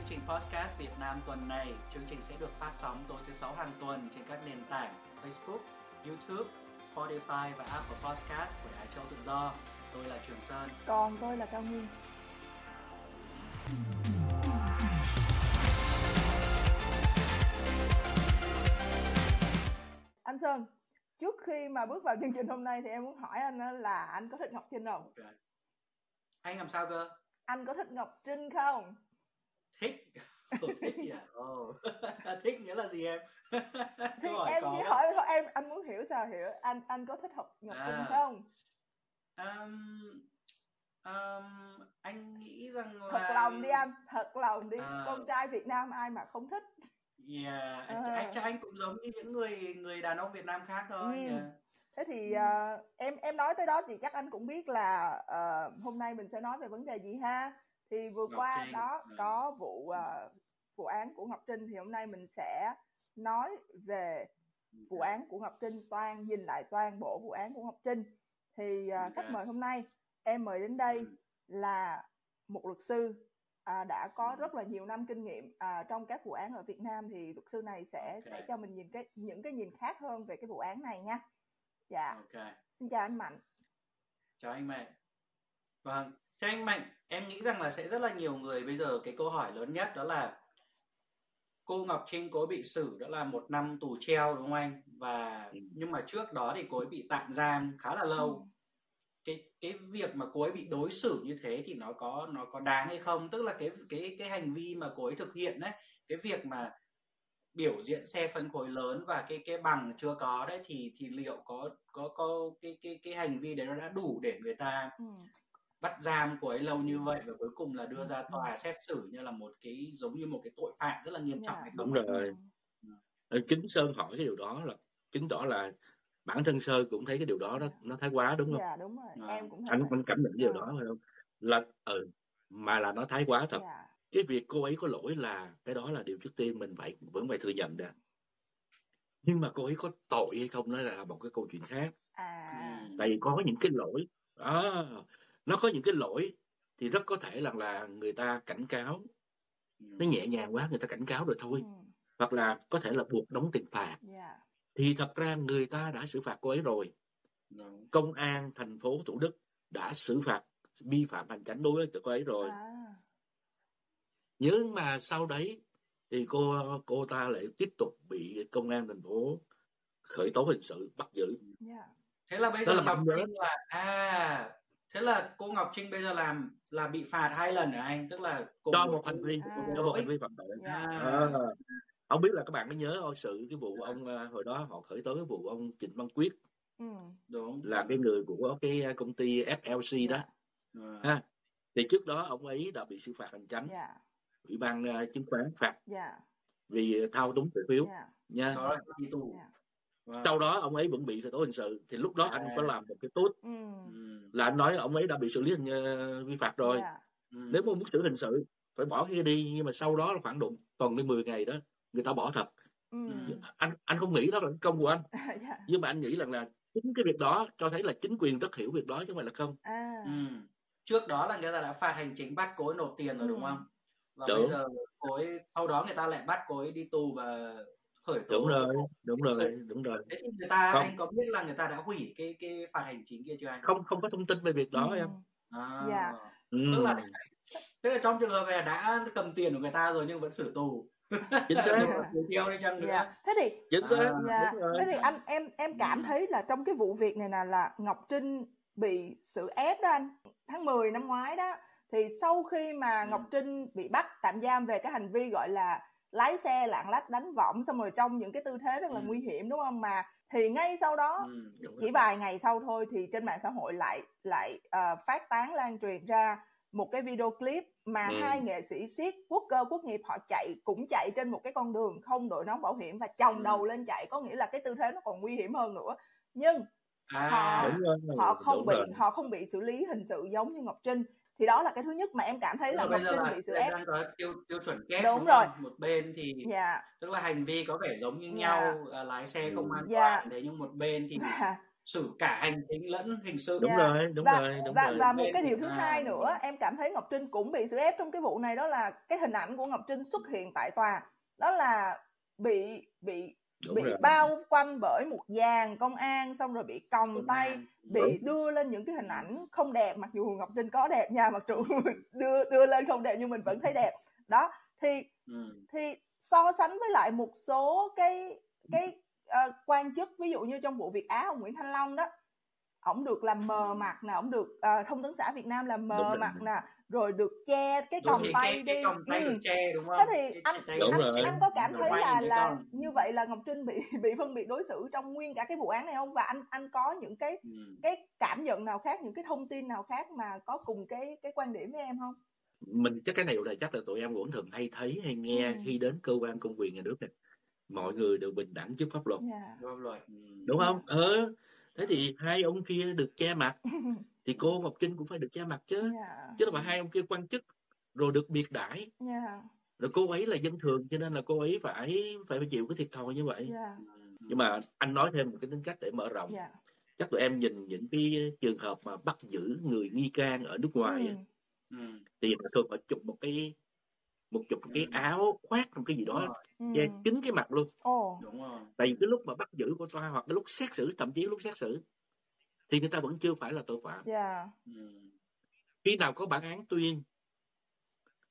chương trình podcast Việt Nam tuần này. Chương trình sẽ được phát sóng tối thứ sáu hàng tuần trên các nền tảng Facebook, YouTube, Spotify và Apple Podcast của Đài Châu Tự Do. Tôi là Trường Sơn. Còn tôi là Cao Nguyên. Anh Sơn, trước khi mà bước vào chương trình hôm nay thì em muốn hỏi anh là anh có thích Ngọc Trinh không? Anh làm sao cơ? Anh có thích Ngọc Trinh không? Thích. thích à? Oh. thích nghĩa là gì em? thì em chỉ hỏi thôi em anh muốn hiểu sao hiểu anh anh có thích học Ngọc à. Không? Um, um, anh nghĩ rằng là thật lòng đi anh thật lòng đi à... con trai Việt Nam ai mà không thích yeah anh, à. anh anh cũng giống như những người người đàn ông Việt Nam khác thôi ừ. yeah. thế thì uh, em em nói tới đó thì chắc anh cũng biết là uh, hôm nay mình sẽ nói về vấn đề gì ha thì vừa Ngọc qua Trinh. đó ừ. có vụ uh, vụ án của Ngọc Trinh thì hôm nay mình sẽ nói về vụ án của Ngọc Trinh toàn nhìn lại toàn bộ vụ án của Ngọc Trinh thì uh, khách mời hôm nay em mời đến đây ừ. là một luật sư à, đã có ừ. rất là nhiều năm kinh nghiệm à, trong các vụ án ở Việt Nam thì luật sư này sẽ okay. sẽ cho mình nhìn cái những cái nhìn khác hơn về cái vụ án này nha. Dạ. Okay. Xin chào anh Mạnh. Chào anh Mạnh. Vâng, thưa anh Mạnh, em nghĩ rằng là sẽ rất là nhiều người bây giờ cái câu hỏi lớn nhất đó là cô Ngọc Trinh cô ấy bị xử đó là một năm tù treo đúng không anh? Và ừ. nhưng mà trước đó thì cô ấy bị tạm giam khá là lâu. Ừ cái cái việc mà cô ấy bị đối xử như thế thì nó có nó có đáng hay không tức là cái cái cái hành vi mà cô ấy thực hiện đấy cái việc mà biểu diễn xe phân khối lớn và cái cái bằng chưa có đấy thì thì liệu có có có cái cái cái hành vi đấy nó đã đủ để người ta ừ. Bắt giam cô ấy lâu như vậy và cuối cùng là đưa ra tòa xét xử như là một cái giống như một cái tội phạm rất là nghiêm trọng yeah. hay không? Đúng rồi. Ừ. chính sơn hỏi cái điều đó là chứng tỏ là bản thân sơ cũng thấy cái điều đó nó nó thái quá đúng không? Dạ đúng rồi. À, em cũng thấy anh anh cảm nhận điều đó phải không? Là ừ mà là nó thái quá thật. Dạ. cái việc cô ấy có lỗi là cái đó là điều trước tiên mình phải vẫn phải thừa nhận đã nhưng mà cô ấy có tội hay không đó là một cái câu chuyện khác. À. tại vì có những cái lỗi đó nó có những cái lỗi thì rất có thể là là người ta cảnh cáo. Nó nhẹ nhàng quá người ta cảnh cáo rồi thôi. Ừ. hoặc là có thể là buộc đóng tiền phạt. Dạ thì thật ra người ta đã xử phạt cô ấy rồi. Công an thành phố thủ đức đã xử phạt vi phạm hành chính đối với cô ấy rồi. À. nhưng mà sau đấy thì cô cô ta lại tiếp tục bị công an thành phố khởi tố hình sự bắt giữ. Yeah. Dạ. thế là bây giờ là Ngọc Trinh là à thế là cô Ngọc Trinh bây giờ làm là bị phạt hai lần hả anh tức là cùng cho một hành vi à. cho một hành vi phạm tội. Dạ. à không biết là các bạn có nhớ ôi sự cái vụ ông à, hồi đó họ khởi tố cái vụ ông Trịnh Văn Quyết ừ. đúng là cái người của cái à, công ty FLC đó yeah. ha thì trước đó ông ấy đã bị xử phạt hành chính yeah. ủy ban uh, chứng khoán phạt yeah. vì thao túng cổ phiếu yeah. nha đó đi tù yeah. Wow. sau đó ông ấy vẫn bị khởi tố hình sự thì lúc đó yeah. anh có làm một cái tốt ừ. là anh nói ông ấy đã bị xử lý hình uh, vi phạt rồi yeah. ừ. nếu mà muốn xử hình sự phải bỏ cái đi nhưng mà sau đó là khoảng độ còn cái 10 ngày đó người ta bỏ thật ừ. anh anh không nghĩ đó là công của anh yeah. Dạ. nhưng mà anh nghĩ rằng là chính cái việc đó cho thấy là chính quyền rất hiểu việc đó chứ không phải là không à. ừ. trước đó là người ta đã phạt hành chính bắt ấy nộp tiền rồi ừ. đúng không và đúng. bây giờ ấy sau đó người ta lại bắt ấy đi tù và khởi tố đúng rồi đúng rồi đúng rồi thế thì người ta không. anh có biết là người ta đã hủy cái cái phạt hành chính kia chưa anh không không có thông tin về việc đó ừ. em à. yeah. Dạ. ừ. tức là tức là trong trường hợp này đã cầm tiền của người ta rồi nhưng vẫn xử tù chính xác theo đi chăng nữa yeah. thế thì chính xác à, yeah. thế thì anh em em cảm thấy là trong cái vụ việc này là là Ngọc Trinh bị xử ép đó anh tháng 10 năm ngoái đó thì sau khi mà ừ. Ngọc Trinh bị bắt tạm giam về cái hành vi gọi là lái xe lạng lách đánh võng xong rồi trong những cái tư thế rất là ừ. nguy hiểm đúng không mà thì ngay sau đó ừ, chỉ vài ngày sau thôi thì trên mạng xã hội lại lại uh, phát tán lan truyền ra một cái video clip mà ừ. hai nghệ sĩ siết quốc cơ quốc nghiệp họ chạy cũng chạy trên một cái con đường không đội nón bảo hiểm và chồng ừ. đầu lên chạy có nghĩa là cái tư thế nó còn nguy hiểm hơn nữa nhưng à, họ rồi, họ không bị rồi. họ không bị xử lý hình sự giống như Ngọc Trinh thì đó là cái thứ nhất mà em cảm thấy là Ngọc Trinh bị xử ép đang có tiêu tiêu chuẩn kép đúng, đúng rồi không? một bên thì yeah. Dạ. tức là hành vi có vẻ giống như yeah. Dạ. nhau lái xe không an yeah. Dạ. toàn thế nhưng một bên thì xử cả hành chính lẫn hình sự đúng Dạ. rồi đúng và rồi đúng và rồi và một cái điều thứ à, hai nữa em cảm thấy Ngọc Trinh cũng bị xử ép trong cái vụ này đó là cái hình ảnh của Ngọc Trinh xuất hiện tại tòa đó là bị bị đúng bị rồi bao quanh bởi một dàn công an xong rồi bị còng tay bị Đúng. đưa lên những cái hình ảnh không đẹp mặc dù Ngọc Trinh có đẹp nha mặc dù đưa đưa lên không đẹp nhưng mình vẫn thấy đẹp đó thì Ừ. thì so sánh với lại một số cái cái ờ, quan chức ví dụ như trong vụ Việt Á ông Nguyễn Thanh Long đó ổng được làm mờ mặt nè ổng được ờ, thông tấn xã Việt Nam làm Đúng mờ rồi. mặt nè rồi được che cái còng tay cái, đi cái còng tay Ừ. được che đúng không? thế thì Cái anh tay Đúng anh rồi. anh có cảm thấy là cái là còng. như vậy là Ngọc Trinh bị bị phân biệt đối xử trong nguyên cả cái vụ án này không và anh anh có những cái Ừ. cái cảm nhận nào khác những cái thông tin nào khác mà có cùng cái cái quan điểm với em không mình chắc cái này là chắc là tụi em cũng thường hay thấy hay nghe Ừ. khi đến cơ quan công quyền nhà nước này mọi người đều bình đẳng trước pháp luật dạ Pháp luật. Ừ. đúng không ờ thế thì hai ông kia được che mặt thì cô Ngọc Trinh cũng phải được che mặt chứ dạ chứ đâu phải hai ông kia quan chức rồi được biệt đãi dạ rồi cô ấy là dân thường cho nên là cô ấy phải phải phải chịu cái thiệt thòi như vậy dạ Ừ. nhưng mà anh nói thêm một cái tính cách để mở rộng dạ chắc tụi em nhìn những cái trường hợp mà bắt giữ người nghi can ở nước ngoài Ừ. Ừ. thì họ thường họ chụp một cái một chụp một cái Ừ. áo khoác một cái gì đó. Ừ. che kín cái mặt luôn ồ Dạ. Đúng rồi. tại vì cái lúc mà bắt giữ của tòa hoặc cái lúc xét xử thậm chí lúc xét xử thì người ta vẫn chưa phải là tội phạm dạ Ừ. khi nào có bản án tuyên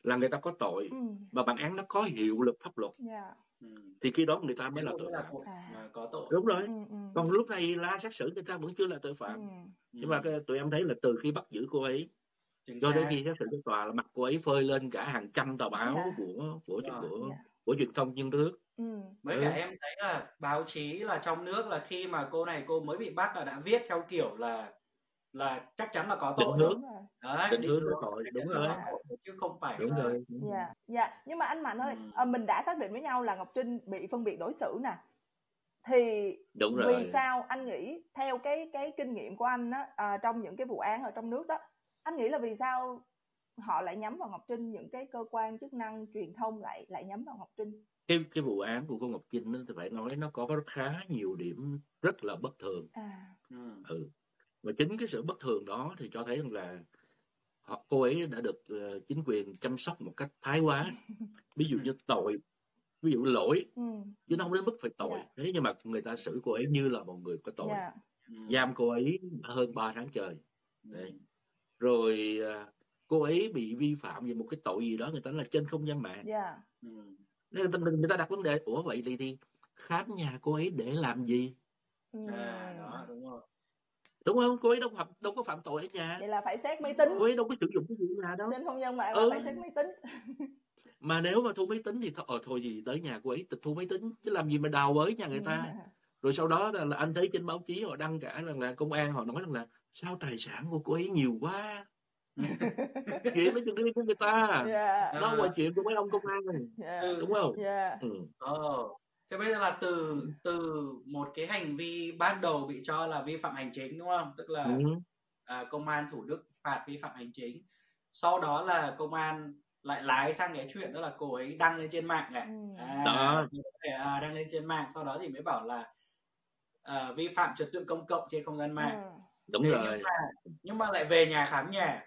là người ta có tội ừ và bản án nó có hiệu lực pháp luật dạ Ừ. thì khi đó người ta mới là tội phạm À. có tội. đúng rồi ừ ừ còn lúc này la xét xử người ta vẫn chưa là tội phạm ừ nhưng mà cái- tụi em thấy là từ khi bắt giữ cô ấy Chính cho đến xác. khi xét xử trong tòa là mặt cô ấy phơi lên cả hàng trăm tờ báo Dạ. của của của, dạ của truyền thông nhân nước ừ Với Ừ. cả em thấy là báo chí là trong nước là khi mà cô này cô mới bị bắt là đã viết theo kiểu là là chắc chắn là có Định tội hướng. rồi. đúng rồi Đấy, định hướng hướng có tội chắc đúng chắn là rồi có tội, chứ không phải đúng là rồi dạ dạ nhưng mà anh mạnh ơi Ừ. ờ, mình đã xác định với nhau là ngọc trinh bị phân biệt đối xử nè thì đúng vì rồi sao anh nghĩ theo cái cái kinh nghiệm của anh á à, trong những cái vụ án ở trong nước đó anh nghĩ là vì sao họ lại nhắm vào ngọc trinh những cái cơ quan chức năng truyền thông lại lại nhắm vào ngọc trinh cái cái vụ án của cô Ngọc Trinh thì phải nói nó có khá nhiều điểm rất là bất thường à ừ. ừ và chính cái sự bất thường đó thì cho thấy rằng là họ cô ấy đã được ờ, chính quyền chăm sóc một cách thái quá ví dụ như tội ví dụ lỗi ừ chứ nó không đến mức phải tội Dạ. thế nhưng mà người ta xử cô ấy như là một người có tội dạ Ừ. giam cô ấy hơn 3 tháng trời Ừ. Đấy. rồi à, cô ấy bị vi phạm về một cái tội gì đó người ta nói là trên không gian mạng dạ Ừ. nên người ta, người ta đặt vấn đề ủa vậy thì, thì khám nhà cô ấy để làm gì ừ. À, đó đúng rồi. đúng không cô ấy đâu phạm đâu có phạm tội ở nhà vậy là phải xét máy tính cô ấy đâu có sử dụng cái gì nhà đâu trên không gian mạng Ừ. là phải xét máy tính mà nếu mà thu máy tính thì thôi, ờ, thôi gì tới nhà cô ấy tịch thu máy tính chứ làm gì mà đào bới nhà người ta Ừ. rồi sau đó là, là anh thấy trên báo chí họ đăng cả rằng là công an họ nói rằng là sao tài sản của cô ấy nhiều quá chuyện nó chuyện riêng của người ta dạ đâu là chuyện của mấy ông công an dạ Ừ. đúng không dạ ừ. Ờ. Thế bây giờ là từ từ một cái hành vi ban đầu bị cho là vi phạm hành chính đúng không? Tức là Ừ. à, công an Thủ Đức phạt vi phạm hành chính. Sau đó là công an lại lái sang cái chuyện đó là cô ấy đăng lên trên mạng này. Ừ. À, Đó. à, đăng lên trên mạng sau đó thì mới bảo là à, vi phạm trật tự công cộng trên không gian mạng. Ừ. đúng Thế rồi nhưng mà nhưng mà lại về nhà khám nhà.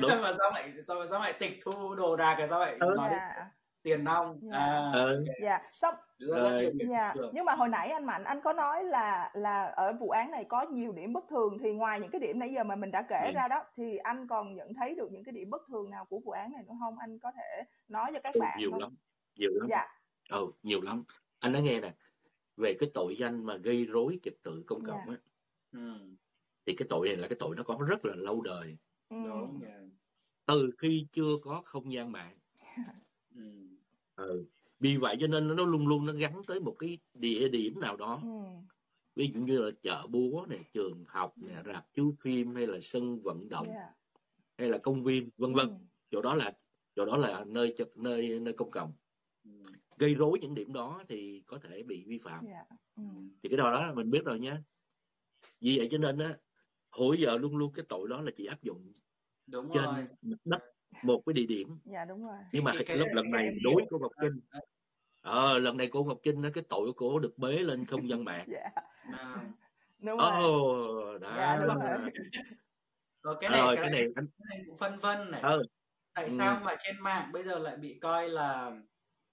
Đúng. mà sao lại sao, sao lại tịch thu đồ đạc cái sao lại Ừ. nói đến dạ tiền nong. Dạ. À, Ừ. dạ xong Rồi. Dạ, thường. nhưng mà hồi nãy anh Mạnh anh có nói là là ở vụ án này có nhiều điểm bất thường thì ngoài những cái điểm nãy giờ mà mình đã kể Ừ. ra đó thì anh còn nhận thấy được những cái điểm bất thường nào của vụ án này nữa không? Anh có thể nói cho các Ừ, bạn nhiều không? lắm nhiều lắm Dạ, ừ nhiều lắm anh nói nghe nè về cái tội danh mà gây rối trật tự công cộng Dạ. á Ừ. thì cái tội này là cái tội nó có rất là lâu đời Đúng nha. từ khi chưa có không gian mạng. Ừ. ừ. vì vậy cho nên nó luôn luôn nó gắn tới một cái địa điểm nào đó. Ừ, ví dụ như là chợ búa này trường học này rạp chiếu phim hay là sân vận động dạ, hay là công viên vân vân. Ừ, chỗ đó là chỗ đó là nơi chật- nơi nơi công cộng. Ừ. gây rối những điểm đó thì có thể bị vi phạm. Dạ, ừ, thì cái đó đó mình biết rồi nhé vì vậy cho nên á hồi giờ luôn luôn cái tội đó là chỉ áp dụng Đúng trên rồi. mặt đất một cái địa điểm. Dạ đúng rồi. nhưng mà Thì cái- lúc cái- lần cái này em đối của Ngọc Trinh. ờ lần này cô Ngọc Trinh á cái tội của cô được bế lên không gian mạng. Dạ, À, đúng rồi. Ồ, dạ đó. đúng rồi. rồi. Cái này Rồi, cái, cái này này anh cái này cũng phân vân này. Ừ, tại ừ, sao mà trên mạng bây giờ lại bị coi là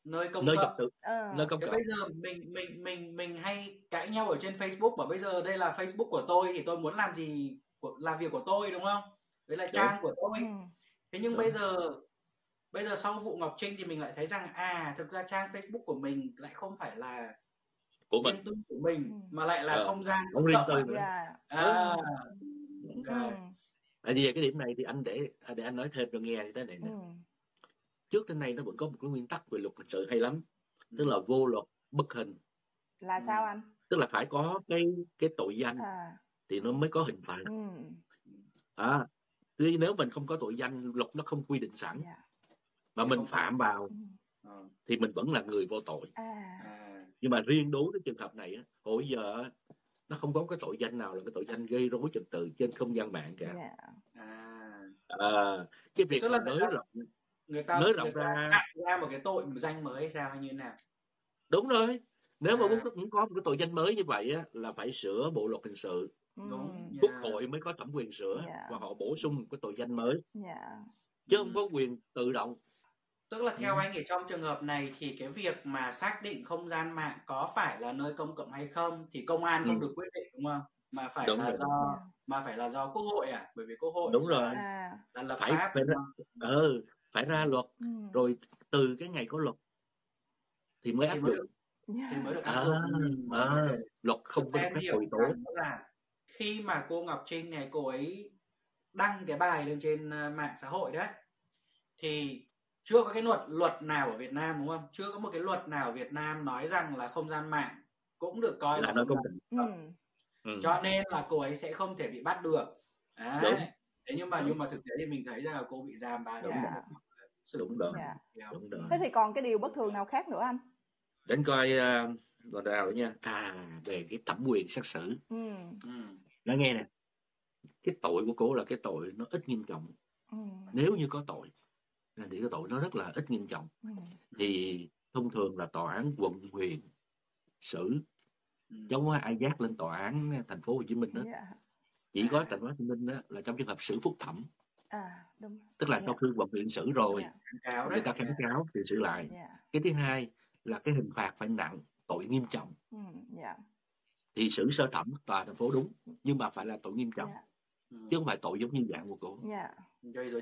nơi công nơi cộng trật tự, ờ nơi công Thế cộng. bây giờ mình mình mình mình hay cãi nhau ở trên Facebook và bây giờ đây là Facebook của tôi thì tôi muốn làm gì của làm việc của tôi đúng không? Đấy là Đúng, trang của tôi. ừ. Thế nhưng bây đúng, giờ bây giờ sau vụ Ngọc Trinh thì mình lại thấy rằng à thực ra trang Facebook của mình lại không phải là của mình. tư của ừ. mình mà lại là Ờ, không gian không công riêng cộng tư à. nữa. dạ À, ừ. ok. Tại vì cái điểm này thì anh để à, để anh nói thêm cho nghe thế này ừ. Trước đến nay nó vẫn có một cái nguyên tắc về luật hình sự hay lắm, tức Ừ. là vô luật bất hình, là Ừ. sao anh tức là phải có cái cái tội danh à thì nó mới có hình phạt. ừ. À, nếu mình không có tội danh, luật nó không quy định sẵn dạ mà Thì mình phạm vào ừ. Ờ, thì mình vẫn là người vô tội. à à, Nhưng mà riêng đối với trường hợp này á, hồi giờ nó không có cái tội danh nào là cái tội danh gây rối trật tự trên không gian mạng cả. dạ à. À, cái việc Tức là người nới người ta nới người rộng ta ra tạo ra một cái tội một danh mới hay sao hay như thế nào? đúng rồi nếu mà À. muốn muốn có một cái tội danh mới như vậy á, là phải sửa bộ luật hình sự. Đúng. quốc nha. hội mới có thẩm quyền sửa Dạ. và họ bổ sung một cái tội danh mới dạ chứ không có quyền tự động Tức là theo Ừ. anh thì trong trường hợp này thì cái việc mà xác định không gian mạng có phải là nơi công cộng hay không thì công an Ừ. không được quyết định đúng không? Mà phải Đúng là rồi. do Dạ. mà phải là do quốc hội à? Bởi vì quốc hội Đúng là, rồi. à là lập Phải- pháp phải ừ, phải ra luật ừ. rồi từ cái ngày có luật thì mới áp dụng thì mới được áp à, dụng. Ừ, à, ok. luật không có phép tội tố là khi mà cô Ngọc Trinh này cô ấy đăng cái bài lên trên ờ, mạng xã hội đấy thì chưa có cái luật luật nào ở Việt Nam đúng không? Chưa có một cái luật nào ở Việt Nam nói rằng là không gian mạng cũng được coi là là không công ừ. ừ. cho nên là cô ấy sẽ không thể bị bắt được. Đấy. Đúng. Thế nhưng mà Đúng. nhưng mà thực tế thì mình thấy rằng là cô bị giam 3 Đúng năm. rồi. Đúng rồi. Dạ. theo. đúng rồi thế thì còn cái điều bất thường nào khác nữa anh đến coi uh, nào nữa nha à về cái thẩm quyền xét xử ừ. Ừ. nói nghe nè cái tội của cô là cái tội nó ít nghiêm trọng Ừ. nếu như có tội thì cái tội nó rất là ít nghiêm trọng Ừ. thì thông thường là tòa án quận huyện xử Ừ. chứ không có ai dắt lên tòa án thành phố Hồ Chí Minh đó dạ chỉ có thành phố Hồ Chí Minh đó là trong trường hợp xử phúc thẩm. À đúng tức là Dạ. sau khi quận huyện xử rồi dạ. Kháng cáo người ta kháng cáo thì xử lại. Dạ. Cái thứ hai là cái hình phạt phải nặng tội nghiêm trọng. Ừ. dạ. Thì xử sơ thẩm tòa thành phố đúng nhưng mà phải là tội nghiêm trọng. Dạ. Ừ. chứ không phải tội giống như dạng của dạ.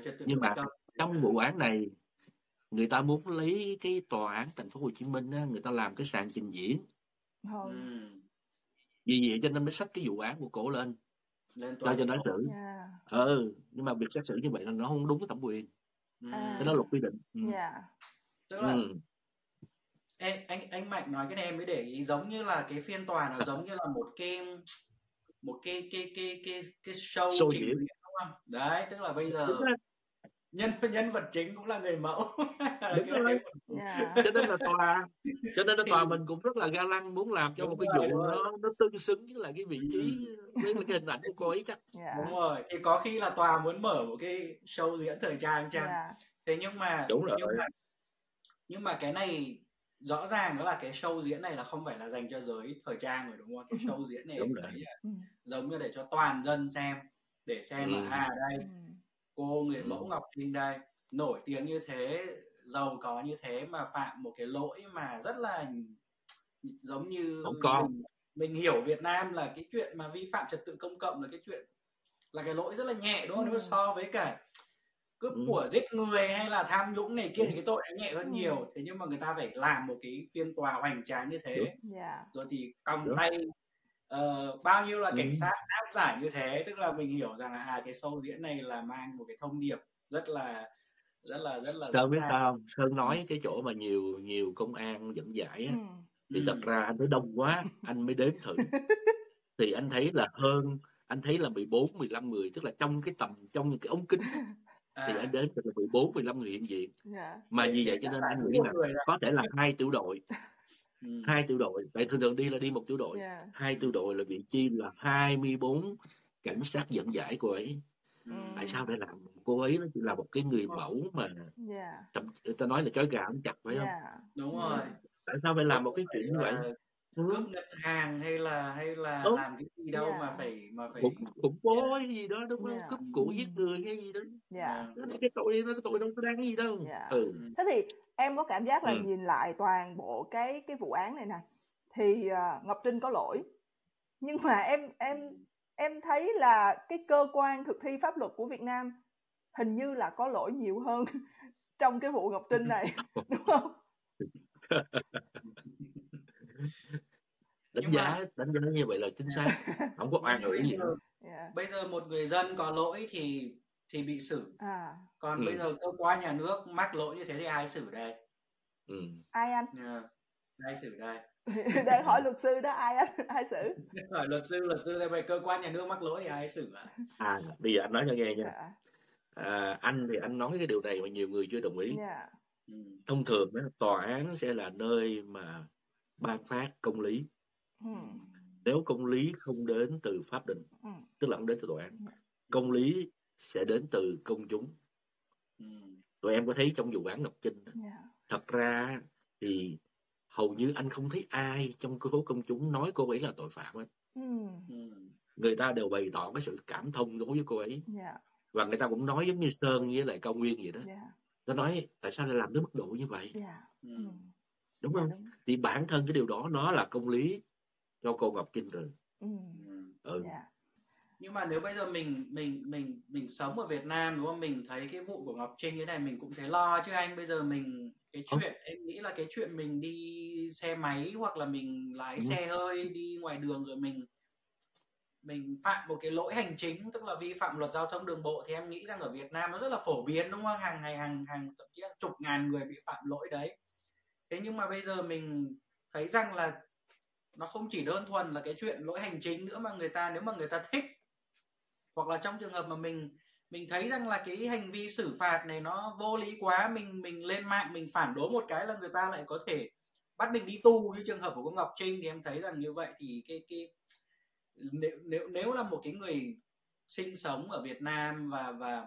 Trật tự Nhưng mà trong vụ án này người ta muốn lấy cái tòa án thành phố Hồ Chí Minh á, người ta làm cái sàn trình diễn. Ừ. vì vậy cho nên mới xách cái vụ án của cổ lên Lên cho tòa phố. xử dạ ừ nhưng mà việc xét xử như vậy là nó không đúng cái thẩm quyền Ừ. À. cái đó luật quy định ừ. dạ Tức là Ừ. Ê, anh anh Mạnh nói cái này em mới để ý giống như là cái phiên tòa nó giống như là một cái một cái cái cái cái cái show, Show trình diễn. không? Đấy, tức là bây giờ. Nhân nhân vật chính cũng là người mẫu. Đúng rồi. dạ cho nên là tòa cho nên là tòa mình cũng rất là ga lăng muốn làm cho Đúng một cái vụ nó nó tương xứng với lại cái vị trí với cái hình ảnh của cô ấy chắc dạ Đúng rồi, thì có khi là tòa muốn mở một cái show diễn thời trang chăng? dạ Thế nhưng mà Đúng rồi. nhưng mà nhưng mà cái này rõ ràng đó là cái show diễn này là không phải là dành cho giới thời trang rồi đúng không? Cái show diễn này Đúng là ừ. giống như để cho toàn dân xem để xem Ừ. là à đây Ừ. cô người Ừ. mẫu Ngọc Trinh đây nổi tiếng như thế giàu có như thế mà phạm một cái lỗi mà rất là giống như Không có. mình, mình hiểu Việt Nam là cái chuyện mà vi phạm trật tự công cộng là cái chuyện là cái lỗi rất là nhẹ đúng không? Ừ. So với cả cướp Ừ. của giết người hay là tham nhũng này kia thì cái tội nó nhẹ hơn Ừ. nhiều thế nhưng mà người ta phải làm một cái phiên tòa hoành tráng như thế Đúng. dạ rồi thì còng Đúng. tay ờ, bao nhiêu là cảnh Ừ. sát áp giải như thế tức là mình hiểu rằng là à cái show diễn này là mang một cái thông điệp rất là rất là rất là Sơn biết sao không? Sơn nói cái chỗ mà nhiều nhiều công an dẫn giải á, ừ. thì Ừ. thật ra anh thấy đông quá anh mới đếm thử thì anh thấy là hơn anh thấy là 14 15 người tức là trong cái tầm trong những cái ống kính thì à, anh đếm được là 14 15 người hiện diện dạ mà vì vậy cho nên anh nghĩ là có thể là hai tiểu đội Ừ. hai tiểu đội. Tại thường thường đi là đi một tiểu đội. Dạ hai tiểu đội là vị chi là 24 cảnh sát dẫn giải cô ấy. Ừ. tại sao để làm? Cô ấy nó chỉ là một cái người mẫu mà dạ người ta nói là chói gà không chặt phải không? Dạ đúng rồi. Tại sao phải làm một cái chuyện như vậy. Cướp ngân hàng hay là hay là đúng. làm cái gì đâu yeah. mà phải mà phải khủng khủng bố yeah. gì đó đúng không yeah. cướp của giết người hay gì đó yeah. cái tội nó cái tội đâu có đáng gì đâu yeah. ừ. thế thì em có cảm giác là ừ. nhìn lại toàn bộ cái cái vụ án này nè thì uh, Ngọc Trinh có lỗi nhưng mà em em em thấy là cái cơ quan thực thi pháp luật của Việt Nam hình như là có lỗi nhiều hơn trong cái vụ Ngọc Trinh này đúng không? đánh giá mà... đánh giá như vậy là chính xác không có oan ủi gì yeah. bây giờ một người dân có lỗi thì thì bị xử à. còn ừ. bây giờ cơ quan nhà nước mắc lỗi như thế thì ai xử đây ừ. ai anh yeah. ai xử đây đang hỏi luật sư đó ai anh ai xử hỏi luật sư luật sư đây cơ quan nhà nước mắc lỗi thì ai xử à? à bây giờ anh nói cho nghe nha. Dạ. à, anh thì anh nói cái điều này mà nhiều người chưa đồng ý yeah. Dạ. Ừ. thông thường đó, tòa án sẽ là nơi mà ban phát công lý ừ. nếu công lý không đến từ pháp định ừ. tức là không đến từ tòa án công lý sẽ đến từ công chúng ừ. tụi em có thấy trong vụ án ngọc trinh yeah. Dạ. thật ra thì hầu như anh không thấy ai trong khối công chúng nói cô ấy là tội phạm hết ừ. người ta đều bày tỏ cái sự cảm thông đối với cô ấy yeah. Dạ. và người ta cũng nói giống như sơn với lại cao nguyên vậy đó yeah. ta nói tại sao lại làm đến mức độ như vậy yeah. ừ. đúng không yeah, đúng. thì bản thân cái điều đó nó là công lý cho cô ngọc trinh rồi ừ. ừ. Yeah nhưng mà nếu bây giờ mình mình mình mình sống ở Việt Nam đúng không mình thấy cái vụ của Ngọc Trinh cái này mình cũng thấy lo chứ anh bây giờ mình cái chuyện ừ. em nghĩ là cái chuyện mình đi xe máy hoặc là mình lái ừ. xe hơi đi ngoài đường rồi mình mình phạm một cái lỗi hành chính tức là vi phạm luật giao thông đường bộ thì em nghĩ rằng ở Việt Nam nó rất là phổ biến đúng không hàng ngày hàng hàng thậm chí chục ngàn người bị phạm lỗi đấy thế nhưng mà bây giờ mình thấy rằng là nó không chỉ đơn thuần là cái chuyện lỗi hành chính nữa mà người ta nếu mà người ta thích hoặc là trong trường hợp mà mình mình thấy rằng là cái hành vi xử phạt này nó vô lý quá mình mình lên mạng mình phản đối một cái là người ta lại có thể bắt mình đi tu như trường hợp của cô Ngọc Trinh thì em thấy rằng như vậy thì cái cái nếu nếu nếu là một cái người sinh sống ở Việt Nam và và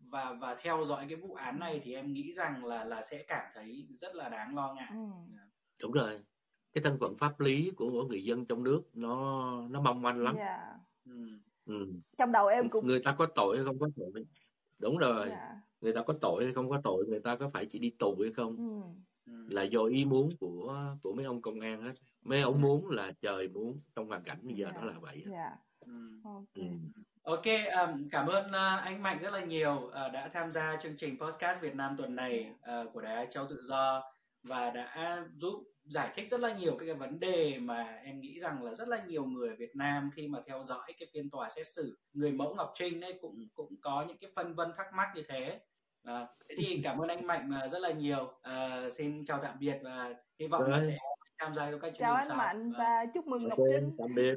và và theo dõi cái vụ án này thì em nghĩ rằng là là sẽ cảm thấy rất là đáng lo ngại. Ừ. Đúng rồi. Cái thân phận pháp lý của mỗi người dân trong nước nó nó mong manh lắm. Yeah. Ừ. Ừ. trong đầu em cũng người ta có tội hay không có tội đúng rồi yeah. Dạ. người ta có tội hay không có tội người ta có phải chỉ đi tù hay không ừ. ừ. là do ý muốn của của mấy ông công an hết mấy ông muốn là trời muốn trong hoàn cảnh bây giờ yeah. Dạ. nó là vậy yeah. Dạ. ừ. okay. Ừ. Ok, um, cảm ơn uh, anh Mạnh rất là nhiều uh, đã tham gia chương trình podcast Việt Nam tuần này uh, của Đài Châu Tự Do và đã giúp giải thích rất là nhiều cái vấn đề mà em nghĩ rằng là rất là nhiều người ở Việt Nam khi mà theo dõi cái phiên tòa xét xử người mẫu Ngọc Trinh ấy cũng cũng có những cái phân vân thắc mắc như thế. À, thế thì cảm ơn anh Mạnh rất là nhiều. À, xin chào tạm biệt và hy vọng là sẽ tham gia trong các chương chào anh Mạnh và chúc mừng Ngọc Trinh. tạm biệt